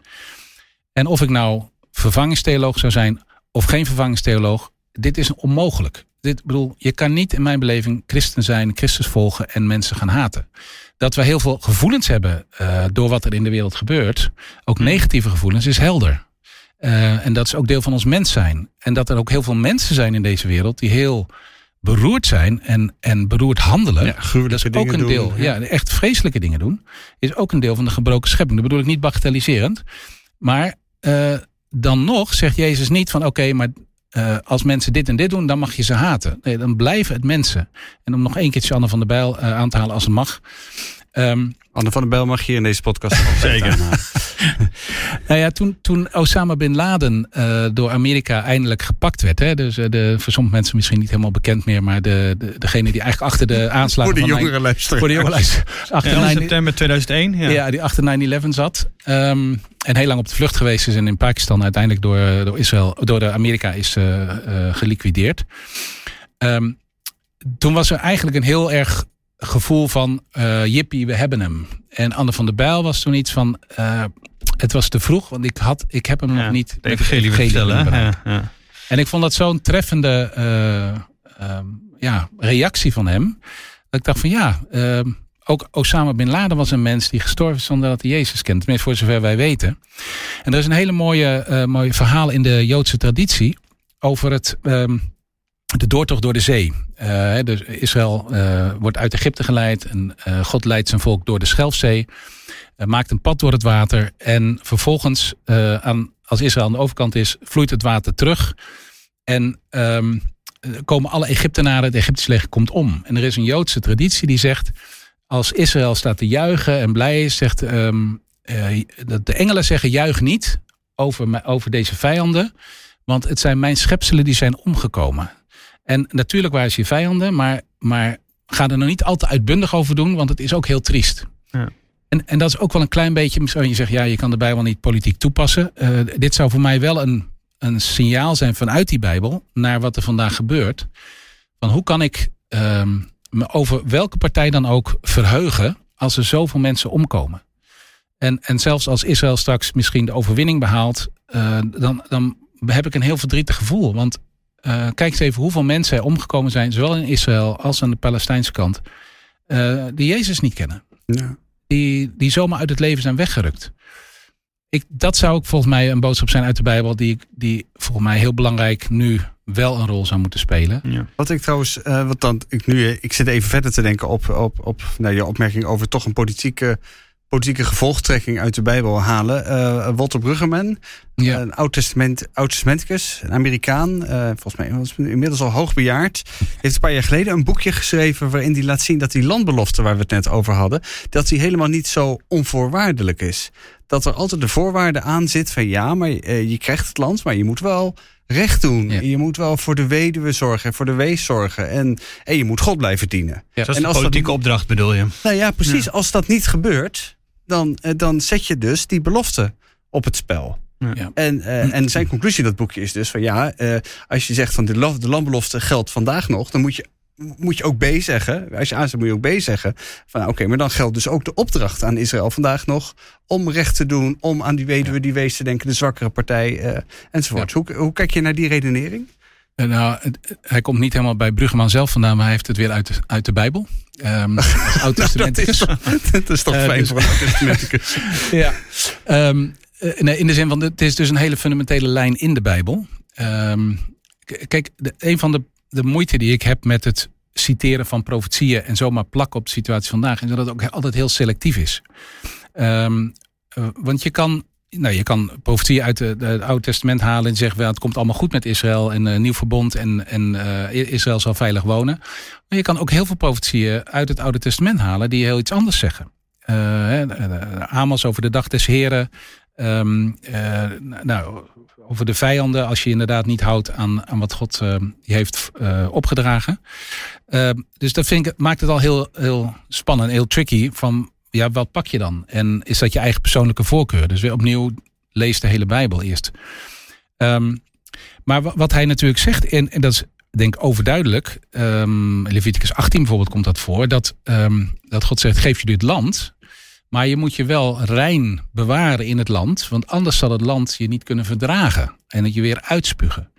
En of ik nou vervangingstheoloog zou zijn of geen vervangingstheoloog, dit is onmogelijk dit bedoel, je kan niet in mijn beleving christen zijn, Christus volgen en mensen gaan haten. Dat we heel veel gevoelens hebben uh, door wat er in de wereld gebeurt, ook hmm. negatieve gevoelens, is helder. Uh, en dat is ook deel van ons mens zijn. En dat er ook heel veel mensen zijn in deze wereld die heel beroerd zijn en, en beroerd handelen. Ja, dat is ook een deel. Doen, ja. echt vreselijke dingen doen. Is ook een deel van de gebroken schepping. Dat bedoel ik niet bagatelliserend. Maar uh, dan nog zegt Jezus niet van oké, okay, maar uh, als mensen dit en dit doen, dan mag je ze haten. Nee, dan blijven het mensen. En om nog één keertje Anne van der Bijl uh, aan te halen als het mag. Um, Anne van der Bijl mag hier in deze podcast Zeker. nou ja, toen, toen Osama Bin Laden uh, door Amerika eindelijk gepakt werd. Hè, dus de, voor sommige mensen misschien niet helemaal bekend meer. Maar de, de, degene die eigenlijk achter de aanslagen... voor de jongere luisteraars. Voor de jongere luisteraars. Achter ja, september 2001. Ja. ja, die achter 9-11 zat. Um, en heel lang op de vlucht geweest is. En in Pakistan uiteindelijk door, door, Israël, door de Amerika is uh, uh, geliquideerd. Um, toen was er eigenlijk een heel erg gevoel van uh, jippie, we hebben hem. En Anne van der Bijl was toen iets van, uh, het was te vroeg, want ik, had, ik heb hem ja, nog niet de evangelie vertellen. Ja, ja. En ik vond dat zo'n treffende uh, ja, reactie van hem. Dat ik dacht van ja, ook Osama Bin Laden was een mens die gestorven is zonder dat hij Jezus kent. Tenminste voor zover wij weten. En er is een hele mooie, mooie verhaal in de Joodse traditie over het... Um, de doortocht door de zee. Uh, dus Israël uh, wordt uit Egypte geleid en uh, God leidt zijn volk door de Schelfzee. maakt een pad door het water en vervolgens, aan, als Israël aan de overkant is, vloeit het water terug. En um, komen alle Egyptenaren, het Egyptische leger komt om. En er is een Joodse traditie die zegt, als Israël staat te juichen en blij is, zegt um, dat de engelen zeggen juich niet over, over deze vijanden. Want het zijn mijn schepselen die zijn omgekomen. En natuurlijk waren ze je vijanden, maar, maar ga er nog niet al te uitbundig over doen, want het is ook heel triest. Ja. En, en dat is ook wel een klein beetje, misschien je zegt, ja, je kan de Bijbel niet politiek toepassen. Uh, dit zou voor mij wel een, een signaal zijn vanuit die Bijbel naar wat er vandaag gebeurt. Van hoe kan ik ehm, me over welke partij dan ook verheugen als er zoveel mensen omkomen? En, en zelfs als Israël straks misschien de overwinning behaalt, uh, dan, dan heb ik een heel verdrietig gevoel. Want uh, kijk eens even hoeveel mensen er omgekomen zijn, zowel in Israël als aan de Palestijnse kant, uh, die Jezus niet kennen. Ja. Die, die zomaar uit het leven zijn weggerukt. Ik, dat zou ook volgens mij een boodschap zijn uit de Bijbel, die, die volgens mij heel belangrijk nu wel een rol zou moeten spelen. Ja. Wat ik trouwens, uh, wat dan, ik, nu, ik zit even verder te denken op, op, op nou, je opmerking over toch een politieke politieke gevolgtrekking uit de Bijbel halen. Uh, Walter Bruggeman, ja. een oud-testament, oud-testamenticus, een Amerikaan, uh, volgens mij inmiddels al hoogbejaard, heeft een paar jaar geleden een boekje geschreven waarin hij laat zien dat die landbelofte waar we het net over hadden, dat die helemaal niet zo onvoorwaardelijk is. Dat er altijd de voorwaarde aan zit van ja, maar je krijgt het land, maar je moet wel recht doen. Ja. Je moet wel voor de weduwe zorgen, voor de wees zorgen. En, en je moet God blijven dienen. Ja, dat is en politieke dat, opdracht bedoel je? Nou ja, precies. Ja. Als dat niet gebeurt, dan, eh, dan zet je dus die belofte op het spel. Ja. En, uh, en zijn conclusie dat boekje is dus van ja, uh, als je zegt van de, de landbelofte geldt vandaag nog, dan moet je, moet je ook B zeggen. Als je aanzet moet je ook B zeggen. Van oké, okay, maar dan geldt dus ook de opdracht aan Israël vandaag nog om recht te doen, om aan die weduwe, die wees te denken, de zwakkere partij uh, enzovoort. Hoe, hoe kijk je naar die redenering? Nou, hij komt niet helemaal bij Bruggeman zelf vandaan, maar hij heeft het weer uit de, uit de Bijbel. Um, als oud-testamenticus. dat, is toch fijn uh, dus, voor een oud-testamenticus. ja. Um, nee, in de zin van, het is dus een hele fundamentele lijn in de Bijbel. Um, kijk, de, een van de, de moeite die ik heb met het citeren van profetieën en zomaar plakken op de situatie vandaag, is dat het ook altijd heel selectief is. Um, uh, want je kan nou, je kan profetieën uit het Oude Testament halen en zeggen: well, het komt allemaal goed met Israël en uh, nieuw verbond en, en uh, Israël zal veilig wonen. Maar je kan ook heel veel profetieën uit het Oude Testament halen die heel iets anders zeggen. Uh, Amos over de dag des Heren. Um, nou, over de vijanden, als je inderdaad niet houdt aan, aan wat God je heeft opgedragen. Ehm, dus dat vind ik, maakt het al heel, heel spannend, heel tricky. Van ja, wat pak je dan? En is dat je eigen persoonlijke voorkeur? Dus weer opnieuw lees de hele Bijbel eerst. Um, maar wat hij natuurlijk zegt, en, en dat is denk ik overduidelijk. Um, Leviticus 18 bijvoorbeeld komt dat voor. Dat, um, dat God zegt, geef je dit land. Maar je moet je wel rein bewaren in het land. Want anders zal het land je niet kunnen verdragen. En het je weer uitspugen.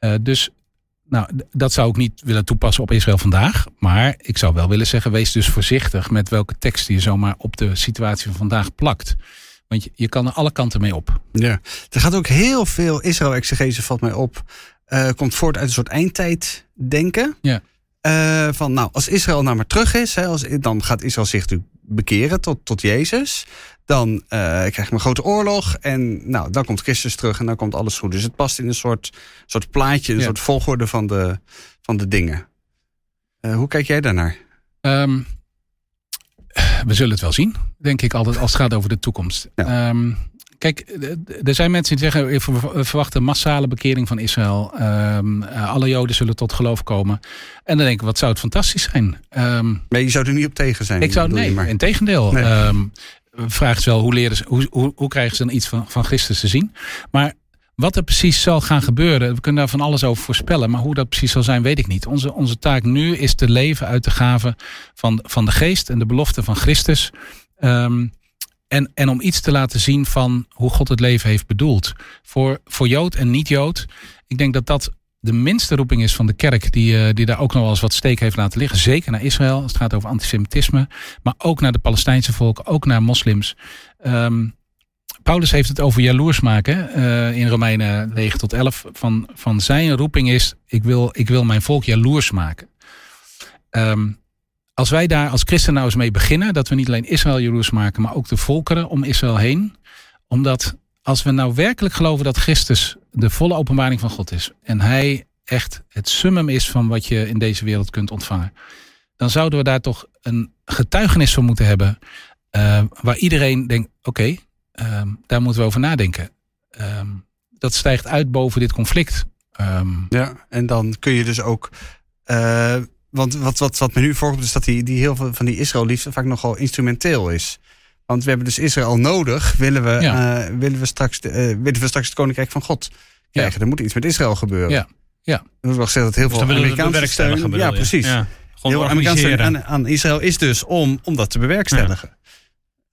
Uh, dus nou, dat zou ik niet willen toepassen op Israël vandaag. Maar ik zou wel willen zeggen, wees dus voorzichtig met welke teksten je zomaar op de situatie van vandaag plakt. Want je, je kan er alle kanten mee op. Ja, er gaat ook heel veel Israël-exegese, valt mij op. Uh, komt voort uit een soort eindtijd denken. Ja. Uh, van nou, als Israël nou maar terug is, hè, als, dan gaat Israël zich natuurlijk bekeren tot, tot Jezus. Dan uh, krijg je een grote oorlog. En nou, dan komt Christus terug en dan komt alles goed. Dus het past in een soort, soort plaatje, een ja. soort volgorde van de, van de dingen. Uh, hoe kijk jij daarnaar? Um, we zullen het wel zien, denk ik altijd, als het gaat over de toekomst. Ja. Um, kijk, er zijn mensen die zeggen, we verwachten massale bekering van Israël. Um, alle Joden zullen tot geloof komen. En dan denk ik, wat zou het fantastisch zijn. Um, maar je zou er niet op tegen zijn? Ik zou, nee, maar. in tegendeel. Nee. Um, vraag is wel, hoe, leren ze, hoe, hoe, hoe krijgen ze dan iets van, van Christus te zien? Maar wat er precies zal gaan gebeuren, we kunnen daar van alles over voorspellen. Maar hoe dat precies zal zijn, weet ik niet. Onze, onze taak nu is te leven uit de gave van, van de geest en de belofte van Christus. Um, en, en om iets te laten zien van hoe God het leven heeft bedoeld. Voor, voor Jood en niet-Jood. Ik denk dat dat de minste roeping is van de kerk. Die, uh, die daar ook nog wel eens wat steek heeft laten liggen. Zeker naar Israël. Het gaat over antisemitisme. Maar ook naar de Palestijnse volken. Ook naar moslims. Um, Paulus heeft het over jaloers maken. Uh, in Romeinen 9 tot 11. Van, van zijn roeping is. Ik wil, ik wil mijn volk jaloers maken. Um, als wij daar als christen nou eens mee beginnen, dat we niet alleen Israël jaloers maken, maar ook de volkeren om Israël heen. Omdat als we nou werkelijk geloven dat Christus de volle openbaring van God is en hij echt het summum is van wat je in deze wereld kunt ontvangen, dan zouden we daar toch een getuigenis van moeten hebben uh, waar iedereen denkt, oké, uh, daar moeten we over nadenken. Uh, dat stijgt uit boven dit conflict. Um, ja, en dan kun je dus ook uh, want wat, wat, wat me nu voorkomt is dat die, die heel veel van die Israël-liefde vaak nogal instrumenteel is. Want we hebben dus Israël nodig, willen we, ja. uh, willen we, straks, de, uh, willen we straks het koninkrijk van God krijgen. Er moet iets met Israël gebeuren. Ja. Ja. Er wordt wel gezegd dat heel Dus veel Amerikaanse steun... bewerkstelligen. Ja, precies. Ja. Gewoon Heel Amerikaanse steun organiseren. aan, aan Israël is dus om, om dat te bewerkstelligen.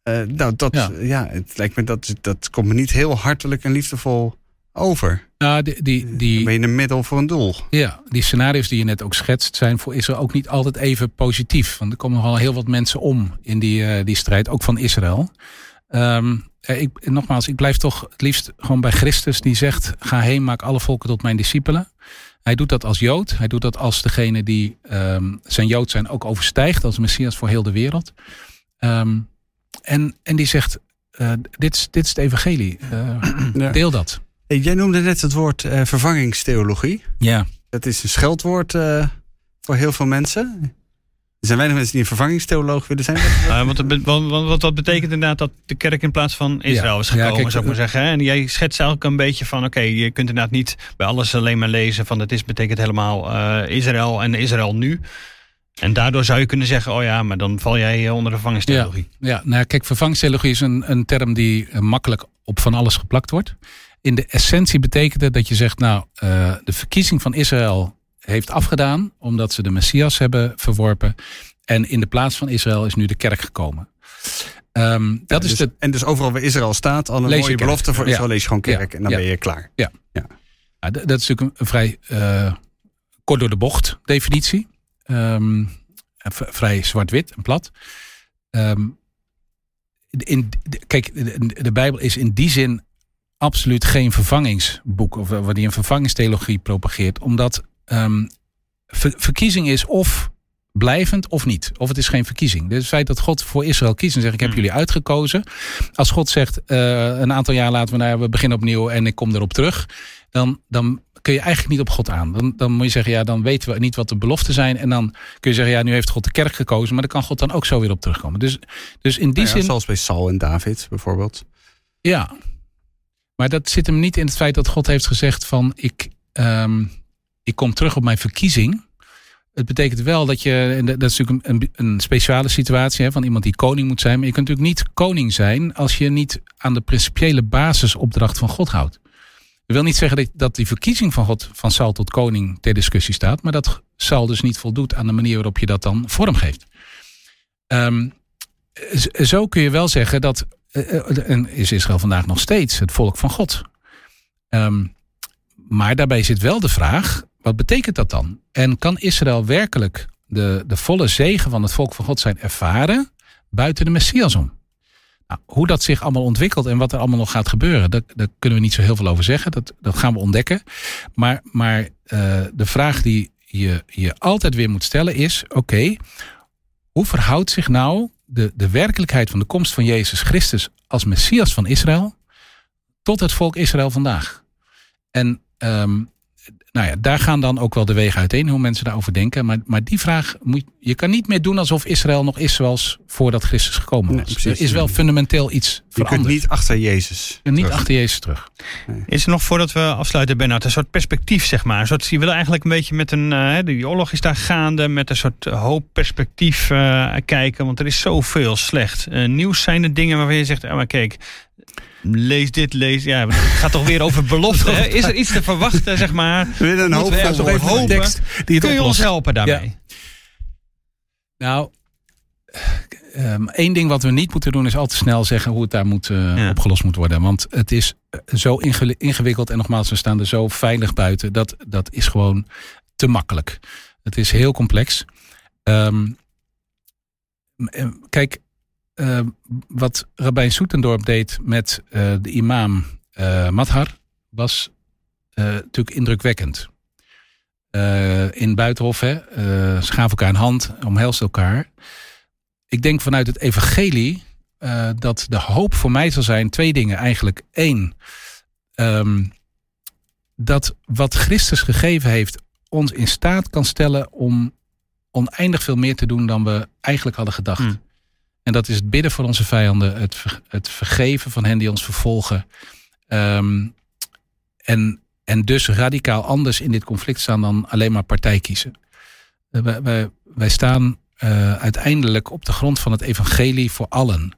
Eh, nou, dat, Ja. ja. het lijkt me dat, dat komt me niet heel hartelijk en liefdevol over. Nou, die, die, die, ben je een middel voor een doel. Ja, die scenario's die je net ook schetst, zijn voor Israël ook niet altijd even positief. Want er komen nogal heel wat mensen om in die, eh, die strijd, ook van Israël. Ehm, eh, ik, nogmaals, ik blijf toch het liefst gewoon bij Christus die zegt: Ga heen, maak alle volken tot mijn discipelen. Hij doet dat als Jood. Hij doet dat als degene die ehm, zijn Jood zijn ook overstijgt als Messias voor heel de wereld. Ehm, en, en die zegt: eh, dit, is, dit is het evangelie. Ja. Deel dat. Jij noemde net het woord eh, vervangingstheologie. Ja. Dat is een scheldwoord eh, voor heel veel mensen. Er zijn weinig mensen die een vervangingstheoloog willen zijn. Uh, want, het be- want, want, want dat betekent inderdaad dat de kerk in plaats van Israël Ja. is gekomen, Ja, kijk, zou ik maar eh, zeggen. hè? En jij schetst eigenlijk een beetje van, oké, je kunt inderdaad niet bij alles alleen maar lezen van het is, betekent helemaal Israël en Israël nu. En daardoor zou je kunnen zeggen, oh ja, maar dan val jij onder de vervangingstheologie. Ja, nou kijk, vervangingstheologie is een, een term die makkelijk op van alles geplakt wordt. In de essentie betekent het dat je zegt, nou, eh, de verkiezing van Israël heeft afgedaan, omdat ze de Messias hebben verworpen. En in de plaats van Israël is nu de kerk gekomen. Ehm, dat is dus, de, En dus overal waar Israël staat, al een mooie kerk. belofte voor Ja. Israël, lees je gewoon kerk Ja. en dan ben je klaar. ja, dat is natuurlijk een, een vrij eh, kort door de bocht definitie. Ehm, vrij zwart-wit en plat. Ehm, in, kijk, de, de Bijbel is in die zin absoluut geen vervangingsboek. Of waar die een vervangingstheologie propageert. Omdat ehm, ver- verkiezing is of blijvend of niet. Of het is geen verkiezing. Dus het feit dat God voor Israël kiest en zegt ik heb Hmm. jullie uitgekozen. Als God zegt eh, een aantal jaar laten we, nou, ja, we beginnen opnieuw en ik kom erop terug. Dan, dan kun je eigenlijk niet op God aan. Dan, dan moet je zeggen ja dan weten we niet wat de beloften zijn. En dan kun je zeggen ja nu heeft God de kerk gekozen. Maar daar kan God dan ook zo weer op terugkomen. Dus, dus in die Nou ja, zin zoals bij Saul en David bijvoorbeeld. ja. Maar dat zit hem niet in het feit dat God heeft gezegd van ik, ehm, ik kom terug op mijn verkiezing. Het betekent wel dat je, dat is natuurlijk een, een, speciale situatie hè, van iemand die koning moet zijn. Maar je kunt natuurlijk niet koning zijn als je niet aan de principiële basisopdracht van God houdt. Dat wil niet zeggen dat, die verkiezing van God van Saul tot koning ter discussie staat. Maar dat Saul dus niet voldoet aan de manier waarop je dat dan vormgeeft. Z- zo kun je wel zeggen dat en is Israël vandaag nog steeds het volk van God. Ehm, maar daarbij zit wel de vraag, wat betekent dat dan? En kan Israël werkelijk de, de volle zegen van het volk van God zijn ervaren buiten de Messias om? Nou, hoe dat zich allemaal ontwikkelt en wat er allemaal nog gaat gebeuren, daar, daar kunnen we niet zo heel veel over zeggen. Dat, dat gaan we ontdekken. Maar, maar eh, de vraag die je je altijd weer moet stellen is: oké, hoe verhoudt zich nou de, de werkelijkheid van de komst van Jezus Christus als Messias van Israël tot het volk Israël vandaag? En ehm, nou ja, daar gaan dan ook wel de wegen uiteen hoe mensen daarover denken. Maar, maar die vraag moet je kan niet meer doen alsof Israël nog is zoals voordat Christus gekomen Nee, was. precies. er is wel fundamenteel iets Je kunt veranderd. niet achter Jezus. En niet terug. achter Jezus terug. Is er nog voordat we afsluiten, Bernard, een soort perspectief, zeg maar? Een soort, je wil eigenlijk een beetje met een. eh, die oorlog is daar gaande, met een soort eh, hoop perspectief eh, kijken. Want er is zoveel slecht. Nieuws zijn de dingen waarvan je zegt: oh, maar kijk. Lees dit, lees. Ja, het gaat toch weer over belofte. hè? Is er iets te verwachten, zeg maar? Weer een hoop we hopen. hopen? tekst die het Kun je ons helpen daarmee? Nou, ehm, één ding wat we niet moeten doen is al te snel zeggen hoe het daar moet, eh, Ja. opgelost moet worden. Want het is eh, zo inge- ingewikkeld en nogmaals, we staan er zo veilig buiten. Dat, dat is gewoon te makkelijk. Het is heel complex. Ehm, eh, kijk, eh, wat Rabijn Soetendorp deed met eh, de imam eh Madhar was eh, natuurlijk indrukwekkend. In Buitenhof, hè, gaven elkaar een hand, omhelsten elkaar. Ik denk vanuit het evangelie dat de hoop voor mij zal zijn twee dingen eigenlijk. Eén, ehm, dat wat Christus gegeven heeft ons in staat kan stellen om oneindig veel meer te doen dan we eigenlijk hadden gedacht. Hmm. En dat is het bidden voor onze vijanden, het, het vergeven van hen die ons vervolgen. Ehm, en, en dus radicaal anders in dit conflict staan dan alleen maar partij kiezen. Eh, Wij, wij, wij staan eh, uiteindelijk op de grond van het evangelie voor allen.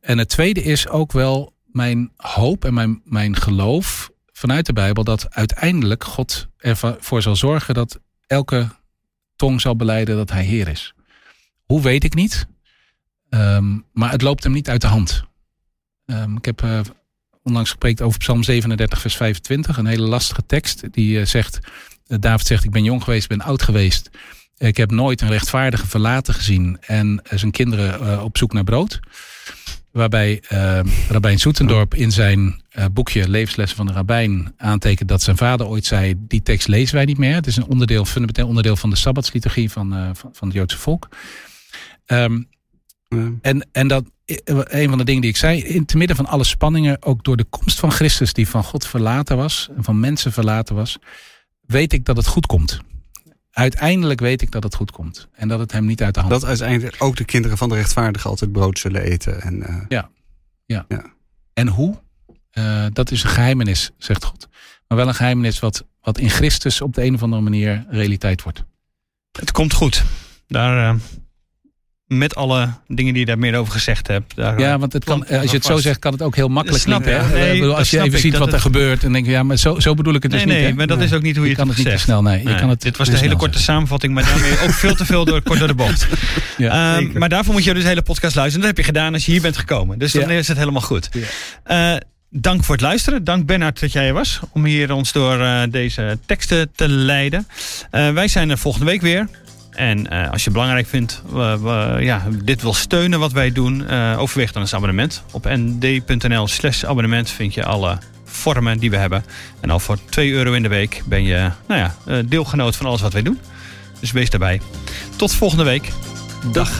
En het tweede is ook wel mijn hoop en mijn, mijn geloof vanuit de Bijbel dat uiteindelijk God ervoor zal zorgen dat elke tong zal beleiden dat hij Heer is. Hoe weet ik niet, Ehm, maar het loopt hem niet uit de hand. Ehm, ik heb uh, onlangs gepreekt over Psalm 37, vers 25, een hele lastige tekst. Die uh, zegt: David zegt: Ik ben jong geweest, ben oud geweest. Ik heb nooit een rechtvaardige verlaten gezien en zijn kinderen op zoek naar brood. Waarbij uh, Rabijn Soetendorp in zijn boekje Levenslessen van de Rabijn aantekent dat zijn vader ooit zei: Die tekst lezen wij niet meer. Het is een onderdeel, fundamenteel onderdeel van de Sabbatsliturgie van, van, van, het Joodse volk. Um, En, en dat, een van de dingen die ik zei, in te midden van alle spanningen, ook door de komst van Christus, die van God verlaten was en van mensen verlaten was, weet ik dat het goed komt. Uiteindelijk weet ik dat het goed komt. En dat het hem niet uit de hand Dat uiteindelijk ook de kinderen van de rechtvaardigen altijd brood zullen eten. En, uh... ja. ja. Ja. En hoe? Uh, dat is een geheimenis, zegt God. Maar wel een geheimenis wat, wat in Christus op de een of andere manier realiteit wordt. Het komt goed. Daar, uh, met alle dingen die je daar meer over gezegd hebt. Daar ja, want het kan, als je het zo zegt, kan het ook heel makkelijk klinken. Nee, als je even ziet wat er gebeurt en denk je, ja, maar zo, zo bedoel ik het dus nee, niet. Nee, maar dat is ook niet hoe je, je het kan het niet te snel. Nee, je kan het dit was de hele korte samenvatting, maar daarmee ook veel te veel door, kort door de bocht. Ja, uh, maar daarvoor moet je dus de hele podcast luisteren. Dat heb je gedaan als je hier bent gekomen. Dus dan ja. is het helemaal goed. Ja. Uh, dank voor het luisteren. Dank Bernard dat jij er was. Om hier ons door uh, deze teksten te leiden. Uh, wij zijn er volgende week weer. En uh, als je belangrijk vindt, uh, ja, dit wil steunen wat wij doen, overweeg dan een abonnement. Op nd.nl slash abonnement vind je alle vormen die we hebben. En al voor 2 euro in de week ben je nou ja, deelgenoot van alles wat wij doen. Dus wees daarbij. Tot volgende week. Dag.